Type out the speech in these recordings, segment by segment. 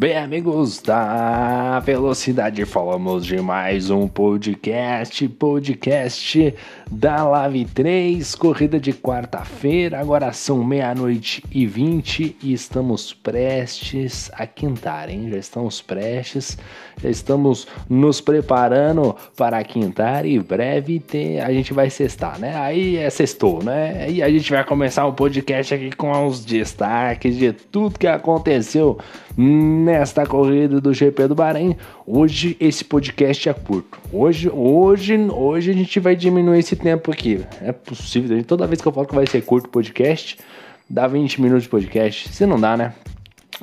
Bem, amigos da Velocidade, falamos de mais um podcast, podcast da Live 3, corrida de quarta-feira, agora são meia-noite e vinte e estamos prestes a quintar, hein? Já estamos prestes, já estamos nos preparando para quintar e breve a gente vai sextar, né? Aí é sextou, né? E a gente vai começar o podcast aqui com os destaques de tudo que aconteceu nesta corrida do GP do Bahrein. Hoje esse podcast é curto. Hoje, hoje, hoje a gente vai diminuir esse tempo aqui. É possível. Toda vez que eu falo que vai ser curto o podcast, dá 20 minutos de podcast. Se não dá, né?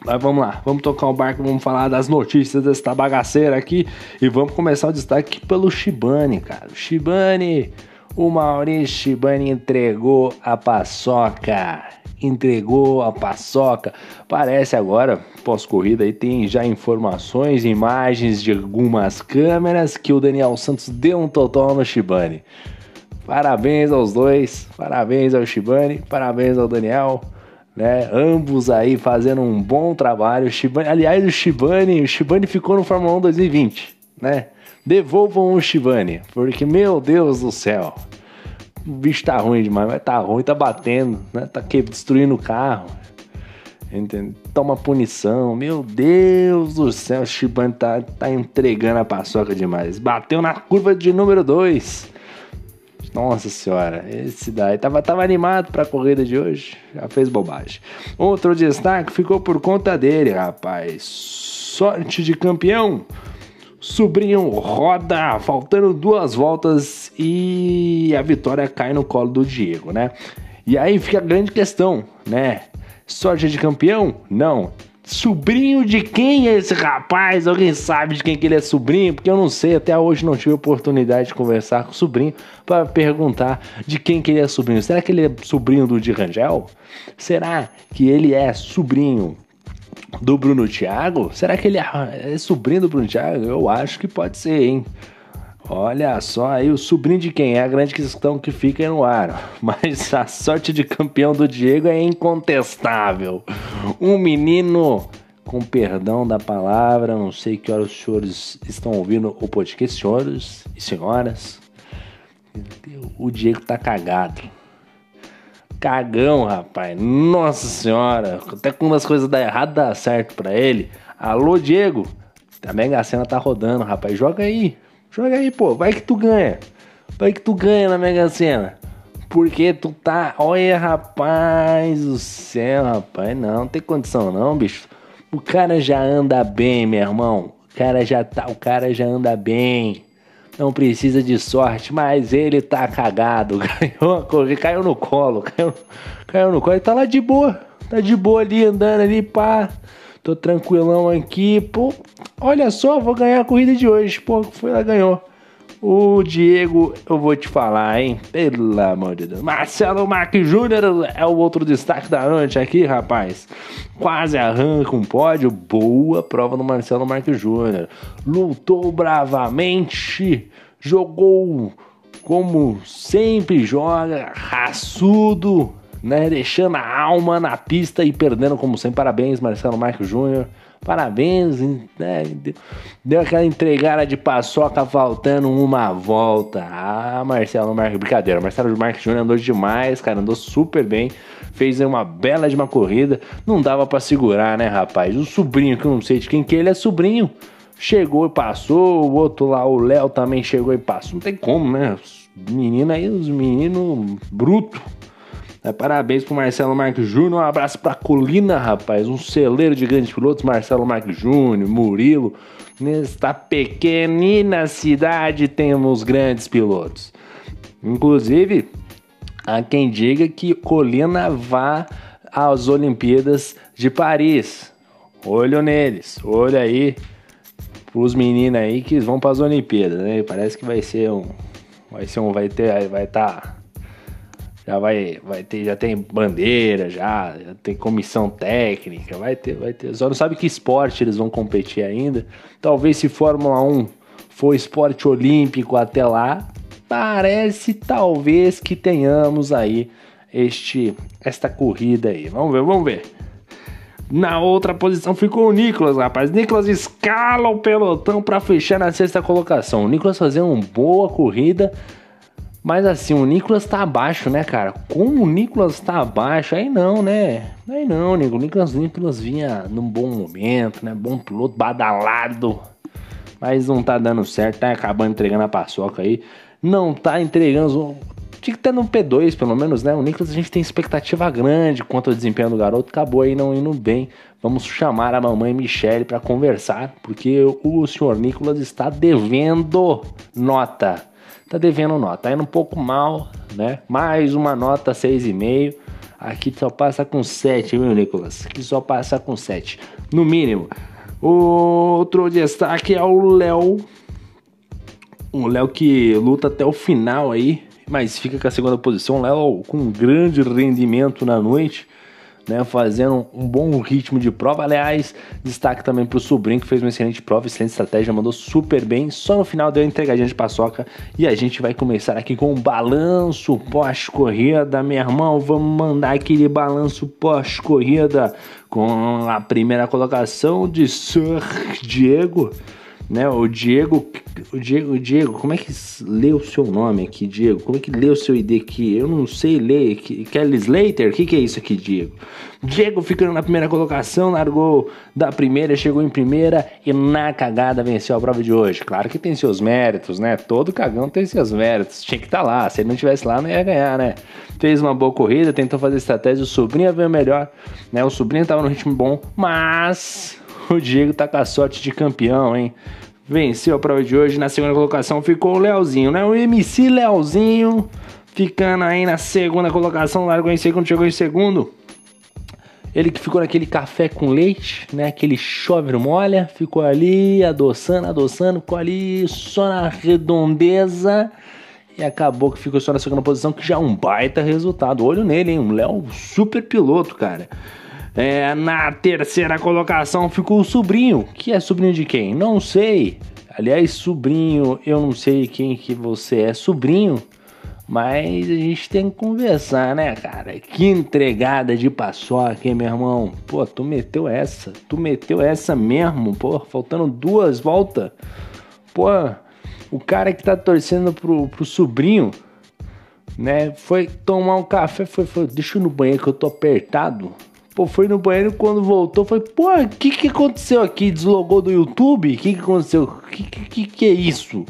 Mas vamos lá, vamos tocar o barco, vamos falar das notícias desta bagaceira aqui e vamos começar o destaque pelo Shibane, cara. Shibane, o Maurício Shibane entregou a paçoca entregou a paçoca. Parece agora, pós-corrida, aí tem já informações, imagens de algumas câmeras que o Daniel Santos deu um total no Shibane. Parabéns aos dois, parabéns ao Shibane, parabéns ao Daniel. Né? Ambos aí fazendo um bom trabalho. O Shibane, aliás, o Shibane, o Shibane ficou no Fórmula 1 2020, né? Devolvam o Shibane, porque meu Deus do céu, o bicho tá ruim demais, mas tá ruim, tá batendo, né? Tá que, destruindo o carro. Entende? Toma punição. Meu Deus do céu, o Shibane tá, tá entregando a paçoca demais. Bateu na curva de número 2. Nossa senhora, esse daí tava, tava animado pra corrida de hoje. Já fez bobagem. Outro destaque ficou por conta dele, rapaz. Sorte de campeão sobrinho roda, faltando duas voltas e a vitória cai no colo do Diego, né? E aí fica a grande questão, né? Sorte de campeão? Não. Sobrinho de quem é esse rapaz? Alguém sabe de quem que ele é sobrinho? Porque eu não sei, até hoje não tive oportunidade de conversar com o sobrinho para perguntar de quem que ele é sobrinho. Será que ele é sobrinho do Di Rangel? Será que ele é sobrinho do Bruno Thiago? Será que ele é, é sobrinho do Bruno Thiago? Eu acho que pode ser, hein? Olha só aí, o sobrinho de quem é a grande questão que fica no ar. Mas a sorte de campeão do Diego é incontestável. Um menino, com perdão da palavra, não sei que horas os senhores estão ouvindo o podcast, senhores e senhoras. O Diego tá cagado. Cagão, rapaz. Nossa senhora. Até quando as coisas dão errado, dá certo pra ele. Alô, Diego. A Mega tá rodando, rapaz. Joga aí. Joga aí, pô. Vai que tu ganha. Vai que tu ganha na Mega Sena. Porque tu tá. Olha, rapaz do céu, rapaz. Não, não tem condição, não, bicho. O cara já anda bem, meu irmão. O cara já tá. O cara já anda bem não precisa de sorte, mas ele tá cagado. Ganhou caiu no colo, caiu, caiu no colo. Ele tá lá de boa, tá de boa ali, andando ali, pá. Tô tranquilão aqui, pô. Olha só, vou ganhar a corrida de hoje. Pô, foi lá, ganhou. O Diego, eu vou te falar, hein? Pelo amor de Deus. Marcelo Marques Júnior é o outro destaque da noite aqui, rapaz. Quase arranca um pódio. Boa prova do Marcelo Marques Júnior. Lutou bravamente, jogou como sempre joga, raçudo, né? Deixando a alma na pista e perdendo como sempre. Parabéns, Marcelo Marques Júnior. Parabéns, né? Deu aquela entregada de paçoca faltando uma volta. Ah, Marcelo Marques, brincadeira. Marcelo Marques Júnior andou demais, cara, andou super bem. Fez uma bela de uma corrida. Não dava para segurar, né, rapaz? O sobrinho, que eu não sei de quem que ele é sobrinho, chegou e passou. O outro lá, o Léo, também chegou e passou. Não tem como, né? Os meninos aí, os meninos brutos é, parabéns pro Marcelo Marques Júnior. Um abraço pra Colina, rapaz. Um celeiro de grandes pilotos. Marcelo Marques Júnior, Murilo. Nesta pequenina cidade temos grandes pilotos. Inclusive, há quem diga que Colina vá às Olimpíadas de Paris. Olho neles, olho aí pros meninos aí que vão para as Olimpíadas, né? Parece que vai ser um, vai ser um, vai ter, vai estar tá já vai, vai ter, já tem bandeira, já, já, tem comissão técnica, vai ter, vai ter. Só não sabe que esporte eles vão competir ainda. Talvez se Fórmula 1 for esporte olímpico até lá, parece talvez que tenhamos aí este esta corrida aí. Vamos ver, vamos ver. Na outra posição ficou o Nicolas, rapaz. Nicolas escala o pelotão para fechar na sexta colocação. O Nicolas fazendo uma boa corrida. Mas assim, o Nicolas tá abaixo, né, cara? Como o Nicolas tá abaixo, aí não, né? Aí não, O Nicolas, Nicolas vinha num bom momento, né? Bom piloto, badalado. Mas não tá dando certo, tá acabando entregando a paçoca aí. Não tá entregando tinha que estar no P2, pelo menos, né? O Nicolas a gente tem expectativa grande quanto ao desempenho do garoto, acabou aí não indo bem. Vamos chamar a mamãe Michele para conversar, porque o senhor Nicolas está devendo nota. Tá devendo nota, tá indo um pouco mal, né? Mais uma nota 6,5. Aqui só passa com 7, viu, Nicolas? Aqui só passa com 7, no mínimo. Outro destaque é o Léo. O Léo que luta até o final aí mas fica com a segunda posição. Léo com um grande rendimento na noite, né, fazendo um bom ritmo de prova. Aliás, destaque também para o sobrinho que fez uma excelente prova, excelente estratégia, mandou super bem. Só no final deu a entregadinha de paçoca e a gente vai começar aqui com um balanço pós-corrida, meu irmão. Vamos mandar aquele balanço pós-corrida com a primeira colocação de Sir Diego né? O Diego, o Diego, o Diego, como é que lê o seu nome aqui, Diego? Como é que lê o seu ID aqui? Eu não sei ler. Kelly Slater? O que, que é isso aqui, Diego? Diego ficando na primeira colocação, largou da primeira, chegou em primeira e na cagada venceu a prova de hoje. Claro que tem seus méritos, né? Todo cagão tem seus méritos. Tinha que estar tá lá. Se ele não estivesse lá, não ia ganhar, né? Fez uma boa corrida, tentou fazer estratégia. O sobrinho veio melhor, né? O sobrinho tava no ritmo bom, mas o Diego tá com a sorte de campeão, hein? Venceu a prova de hoje. Na segunda colocação ficou o Leozinho, né? O MC Leozinho ficando aí na segunda colocação. Largou em segundo, chegou em segundo. Ele que ficou naquele café com leite, né? Aquele chove molha, ficou ali adoçando, adoçando, ficou ali só na redondeza e acabou que ficou só na segunda posição, que já é um baita resultado. Olho nele, hein? Um Léo super piloto, cara. É, na terceira colocação ficou o sobrinho. Que é sobrinho de quem? Não sei. Aliás, sobrinho, eu não sei quem que você é sobrinho. Mas a gente tem que conversar, né, cara? Que entregada de paçoca, hein, meu irmão? Pô, tu meteu essa. Tu meteu essa mesmo, pô. Faltando duas voltas. Pô, o cara que tá torcendo pro, pro sobrinho, né? Foi tomar um café, foi, foi, deixa eu ir no banheiro que eu tô apertado. Pô, foi no banheiro quando voltou, foi, pô, o que que aconteceu aqui? Deslogou do YouTube? O que que aconteceu? O que, que que é isso?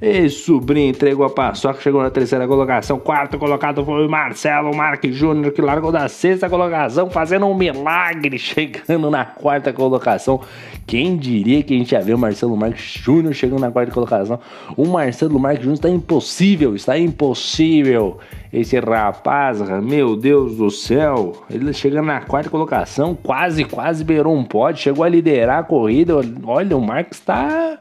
E sobrinho entregou a paçoca, chegou na terceira colocação. Quarto colocado foi o Marcelo Marques Júnior, que largou da sexta colocação, fazendo um milagre, chegando na quarta colocação. Quem diria que a gente ia ver o Marcelo Marques Júnior chegando na quarta colocação? O Marcelo Marques Júnior está impossível, está impossível. Esse rapaz, meu Deus do céu, ele chegando na quarta colocação, quase, quase beirou um pódio, chegou a liderar a corrida. Olha, o Marques está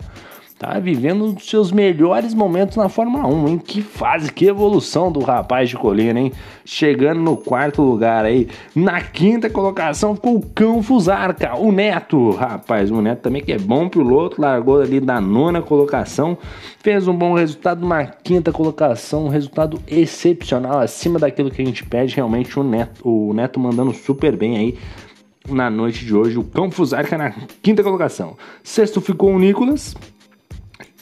tá vivendo um dos seus melhores momentos na Fórmula 1, hein? Que fase, que evolução do rapaz de colina, hein? Chegando no quarto lugar aí. Na quinta colocação ficou o Cão Fusarca, o Neto. Rapaz, o Neto também que é bom piloto, largou ali da nona colocação, fez um bom resultado na quinta colocação, um resultado excepcional, acima daquilo que a gente pede. Realmente o Neto, o Neto mandando super bem aí na noite de hoje. O Cão Fusarca na quinta colocação. Sexto ficou o Nicolas,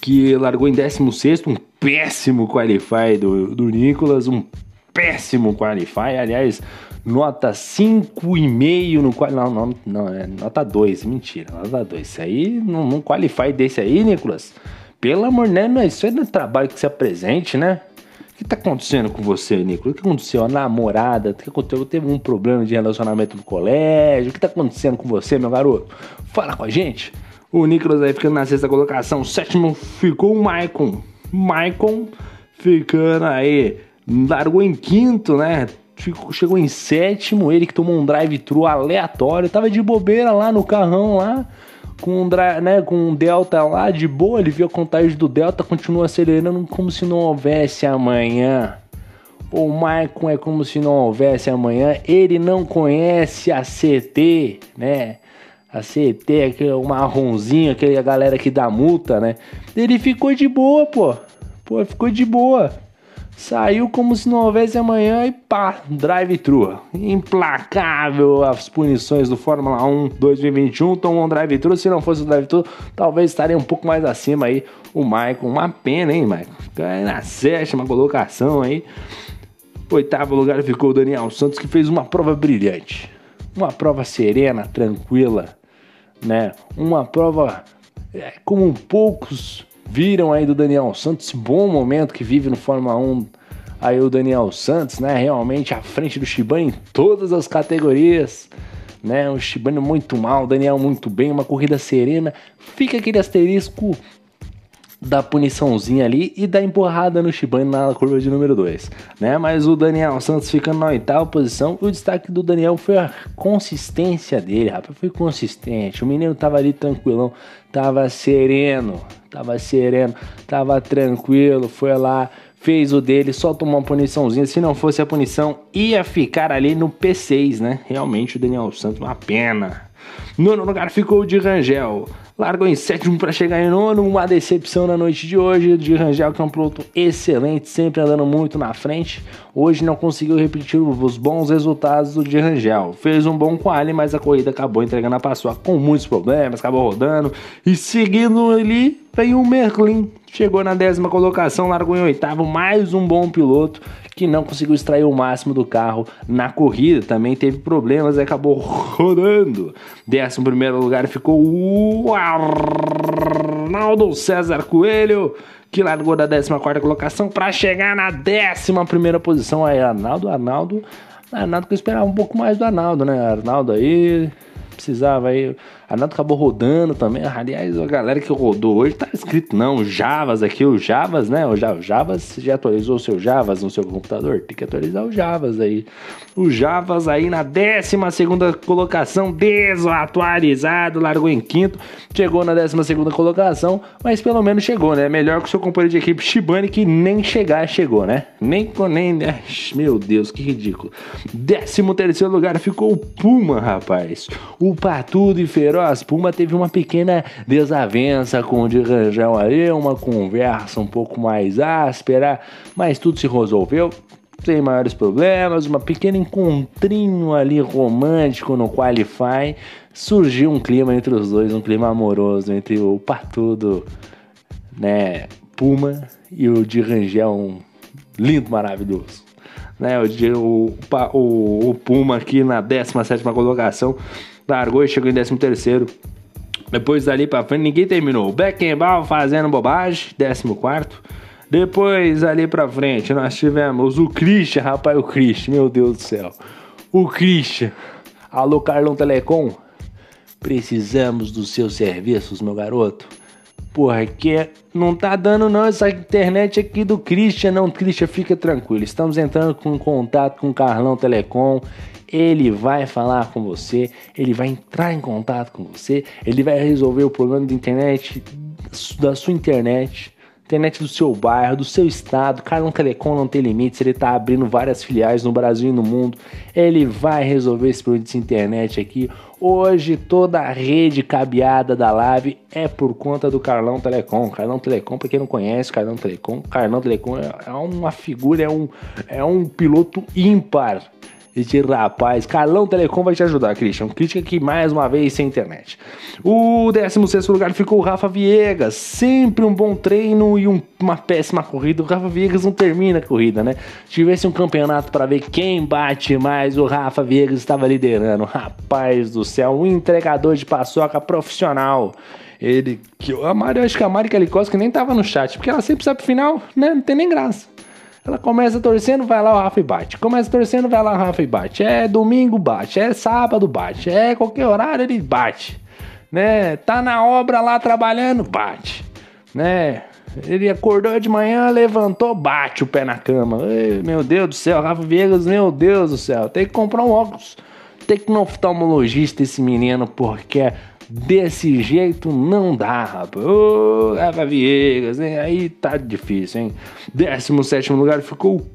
que largou em 16, um péssimo qualify do, do Nicolas, um péssimo qualify, aliás, nota 5,5 no qual não, não, não, é nota 2, mentira, nota 2. Isso aí, num, num qualify desse aí, Nicolas, pelo amor de Deus, isso aí não é trabalho que se apresente, né? O que tá acontecendo com você, Nicolas? O que aconteceu? A namorada? O que aconteceu? Teve um problema de relacionamento no colégio? O que tá acontecendo com você, meu garoto? Fala com a gente. O Nicolas aí ficando na sexta colocação. Sétimo ficou o Maicon. Maicon ficando aí. Largou em quinto, né? Ficou, chegou em sétimo. Ele que tomou um drive-thru aleatório. Tava de bobeira lá no carrão lá. Com um, né, com um Delta lá de boa. Ele viu a contagem do Delta. Continua acelerando como se não houvesse amanhã. O Maicon é como se não houvesse amanhã. Ele não conhece a CT, né? A CET, aquele marronzinho, aquele a galera que dá multa, né? Ele ficou de boa, pô. Pô, ficou de boa. Saiu como se não houvesse amanhã e pá, drive-thru. Implacável as punições do Fórmula 1 2021. Tomou um drive-thru. Se não fosse o drive-thru, talvez estaria um pouco mais acima aí o Michael. Uma pena, hein, Michael? Na sétima colocação aí. Oitavo lugar ficou o Daniel Santos, que fez uma prova brilhante. Uma prova serena, tranquila, né? Uma prova é, como poucos viram aí do Daniel Santos, bom momento que vive no Fórmula 1 aí o Daniel Santos, né? Realmente à frente do Shibane em todas as categorias, né? O Shibane muito mal, o Daniel muito bem, uma corrida serena. Fica aquele asterisco da puniçãozinha ali e da empurrada no Shibane na curva de número 2, né? Mas o Daniel Santos ficando na oitava posição, o destaque do Daniel foi a consistência dele, rapaz, foi consistente. O menino tava ali tranquilão, tava sereno, tava sereno, tava tranquilo, foi lá, fez o dele, só tomou uma puniçãozinha. Se não fosse a punição, ia ficar ali no P6, né? Realmente o Daniel Santos, uma pena. Nono lugar ficou o de Rangel. Largou em sétimo para chegar em nono. Uma decepção na noite de hoje. De Rangel, que é um piloto excelente, sempre andando muito na frente. Hoje não conseguiu repetir os bons resultados do de Rangel. Fez um bom quali, mas a corrida acabou entregando a paçoca com muitos problemas. Acabou rodando. E seguindo ali, veio o Merlin. Chegou na décima colocação, largou em oitavo. Mais um bom piloto que não conseguiu extrair o máximo do carro na corrida. Também teve problemas e acabou rodando. Décimo primeiro lugar ficou o Arnaldo César Coelho, que largou da 14 quarta colocação para chegar na 11 primeira posição. Aí, Arnaldo, Arnaldo, Arnaldo que eu esperava um pouco mais do Arnaldo, né? Arnaldo aí precisava aí. A Nato acabou rodando também. Aliás, a galera que rodou hoje tá escrito não, Javas aqui, o Javas, né? O Javas já atualizou o seu Javas no seu computador? Tem que atualizar o Javas aí. O Javas aí na 12 colocação, desatualizado, largou em quinto, chegou na 12 colocação, mas pelo menos chegou, né? Melhor que o seu companheiro de equipe Shibane, que nem chegar chegou, né? Nem, nem. Meu Deus, que ridículo. 13 lugar ficou o Puma, rapaz. O Patudo e Feroz Puma teve uma pequena desavença com o de Rangel aí, uma conversa um pouco mais áspera, mas tudo se resolveu sem maiores problemas, uma pequena encontrinho ali romântico no Qualify, surgiu um clima entre os dois, um clima amoroso entre o Patudo, né, Puma e o de Rangel, um lindo, maravilhoso. Né, o, o, o Puma aqui na 17 colocação, largou e chegou em 13 terceiro. Depois dali pra frente ninguém terminou. Beckenbauer fazendo bobagem, 14 depois, ali pra frente, nós tivemos o Christian, rapaz, o Christian, meu Deus do céu. O Christian. Alô, Carlão Telecom? Precisamos dos seus serviços, meu garoto. Porque não tá dando não essa internet aqui do Christian, não. Christian, fica tranquilo. Estamos entrando com contato com o Carlão Telecom. Ele vai falar com você, ele vai entrar em contato com você, ele vai resolver o problema de internet, da sua internet internet do seu bairro, do seu estado. Carlão Telecom não tem limites, ele está abrindo várias filiais no Brasil e no mundo. Ele vai resolver esse problema de internet aqui. Hoje toda a rede cabeada da Live é por conta do Carlão Telecom. Carlão Telecom, para quem não conhece, Carlão Telecom, Carlão Telecom é uma figura, é um, é um piloto ímpar este rapaz, Carlão Telecom vai te ajudar, Christian. Crítica aqui mais uma vez sem internet. O 16 lugar ficou o Rafa Viegas. Sempre um bom treino e um, uma péssima corrida. O Rafa Viegas não termina a corrida, né? Se tivesse um campeonato para ver quem bate mais, o Rafa Viegas estava liderando. Rapaz do céu, um entregador de paçoca profissional. Ele, que a Mari, acho que a Mari Kalikowski nem tava no chat, porque ela sempre sabe pro final, né? Não tem nem graça. Ela começa torcendo, vai lá o Rafa e bate. Começa torcendo, vai lá o Rafa e bate. É domingo, bate. É sábado, bate. É qualquer horário, ele bate. Né? Tá na obra lá trabalhando, bate. Né? Ele acordou de manhã, levantou, bate o pé na cama. Ei, meu Deus do céu, Rafa Viegas, meu Deus do céu. Tem que comprar um óculos. Tem que ir no oftalmologista esse menino, porque Desse jeito não dá, rapaz. Ô, oh, Rafa Viegas, hein? Aí tá difícil, hein? 17 lugar ficou o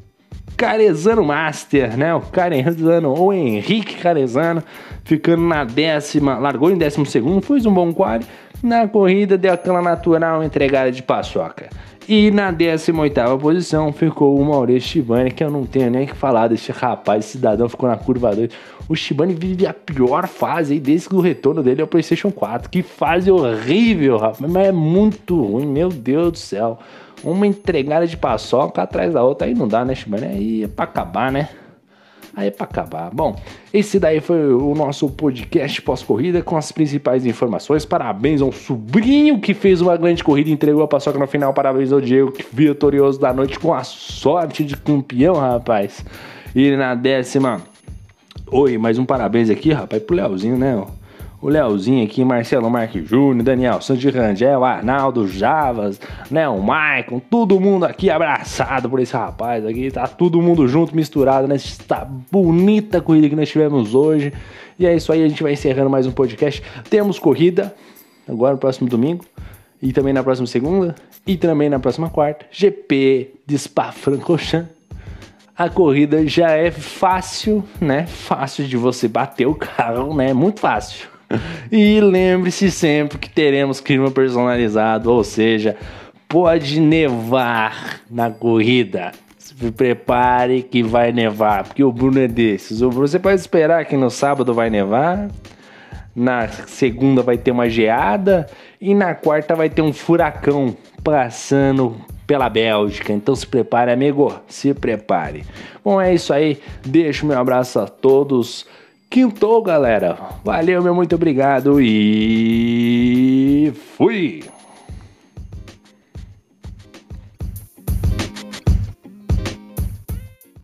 Carezano Master, né? O Carezano, ou Henrique Carezano, ficando na décima, largou em décimo segundo, fez um bom quali. Na corrida deu aquela natural entregada de paçoca. E na 18 posição ficou o Maurício Shibani, que eu não tenho nem que falar desse rapaz, esse cidadão ficou na curva 2. O Shibani vive a pior fase aí desde o retorno dele ao PlayStation 4. Que fase horrível, rapaz, mas é muito ruim, meu Deus do céu. Uma entregada de paçoca atrás da outra, aí não dá, né, Shibani? Aí é pra acabar, né? Aí é pra acabar. Bom, esse daí foi o nosso podcast pós-corrida com as principais informações. Parabéns ao sobrinho que fez uma grande corrida e entregou a paçoca no final. Parabéns ao Diego, que vitorioso da noite com a sorte de campeão, rapaz. E na décima. Oi, mais um parabéns aqui, rapaz, pro Leozinho, né? o Leozinho aqui, Marcelo Marques Júnior, Daniel Santos Rangel, Arnaldo Javas, né, o Maicon, todo mundo aqui abraçado por esse rapaz aqui, tá todo mundo junto, misturado nessa bonita corrida que nós tivemos hoje. E é isso aí, a gente vai encerrando mais um podcast. Temos corrida agora no próximo domingo e também na próxima segunda e também na próxima quarta. GP de Spa-Francorchamps. A corrida já é fácil, né? Fácil de você bater o carro, né? Muito fácil. E lembre-se sempre que teremos clima personalizado, ou seja, pode nevar na corrida. Se prepare que vai nevar, porque o Bruno é desses. Você pode esperar que no sábado vai nevar, na segunda vai ter uma geada e na quarta vai ter um furacão passando pela Bélgica. Então se prepare, amigo, se prepare. Bom, é isso aí. Deixo meu abraço a todos. Quintou, galera. Valeu, meu muito obrigado e fui!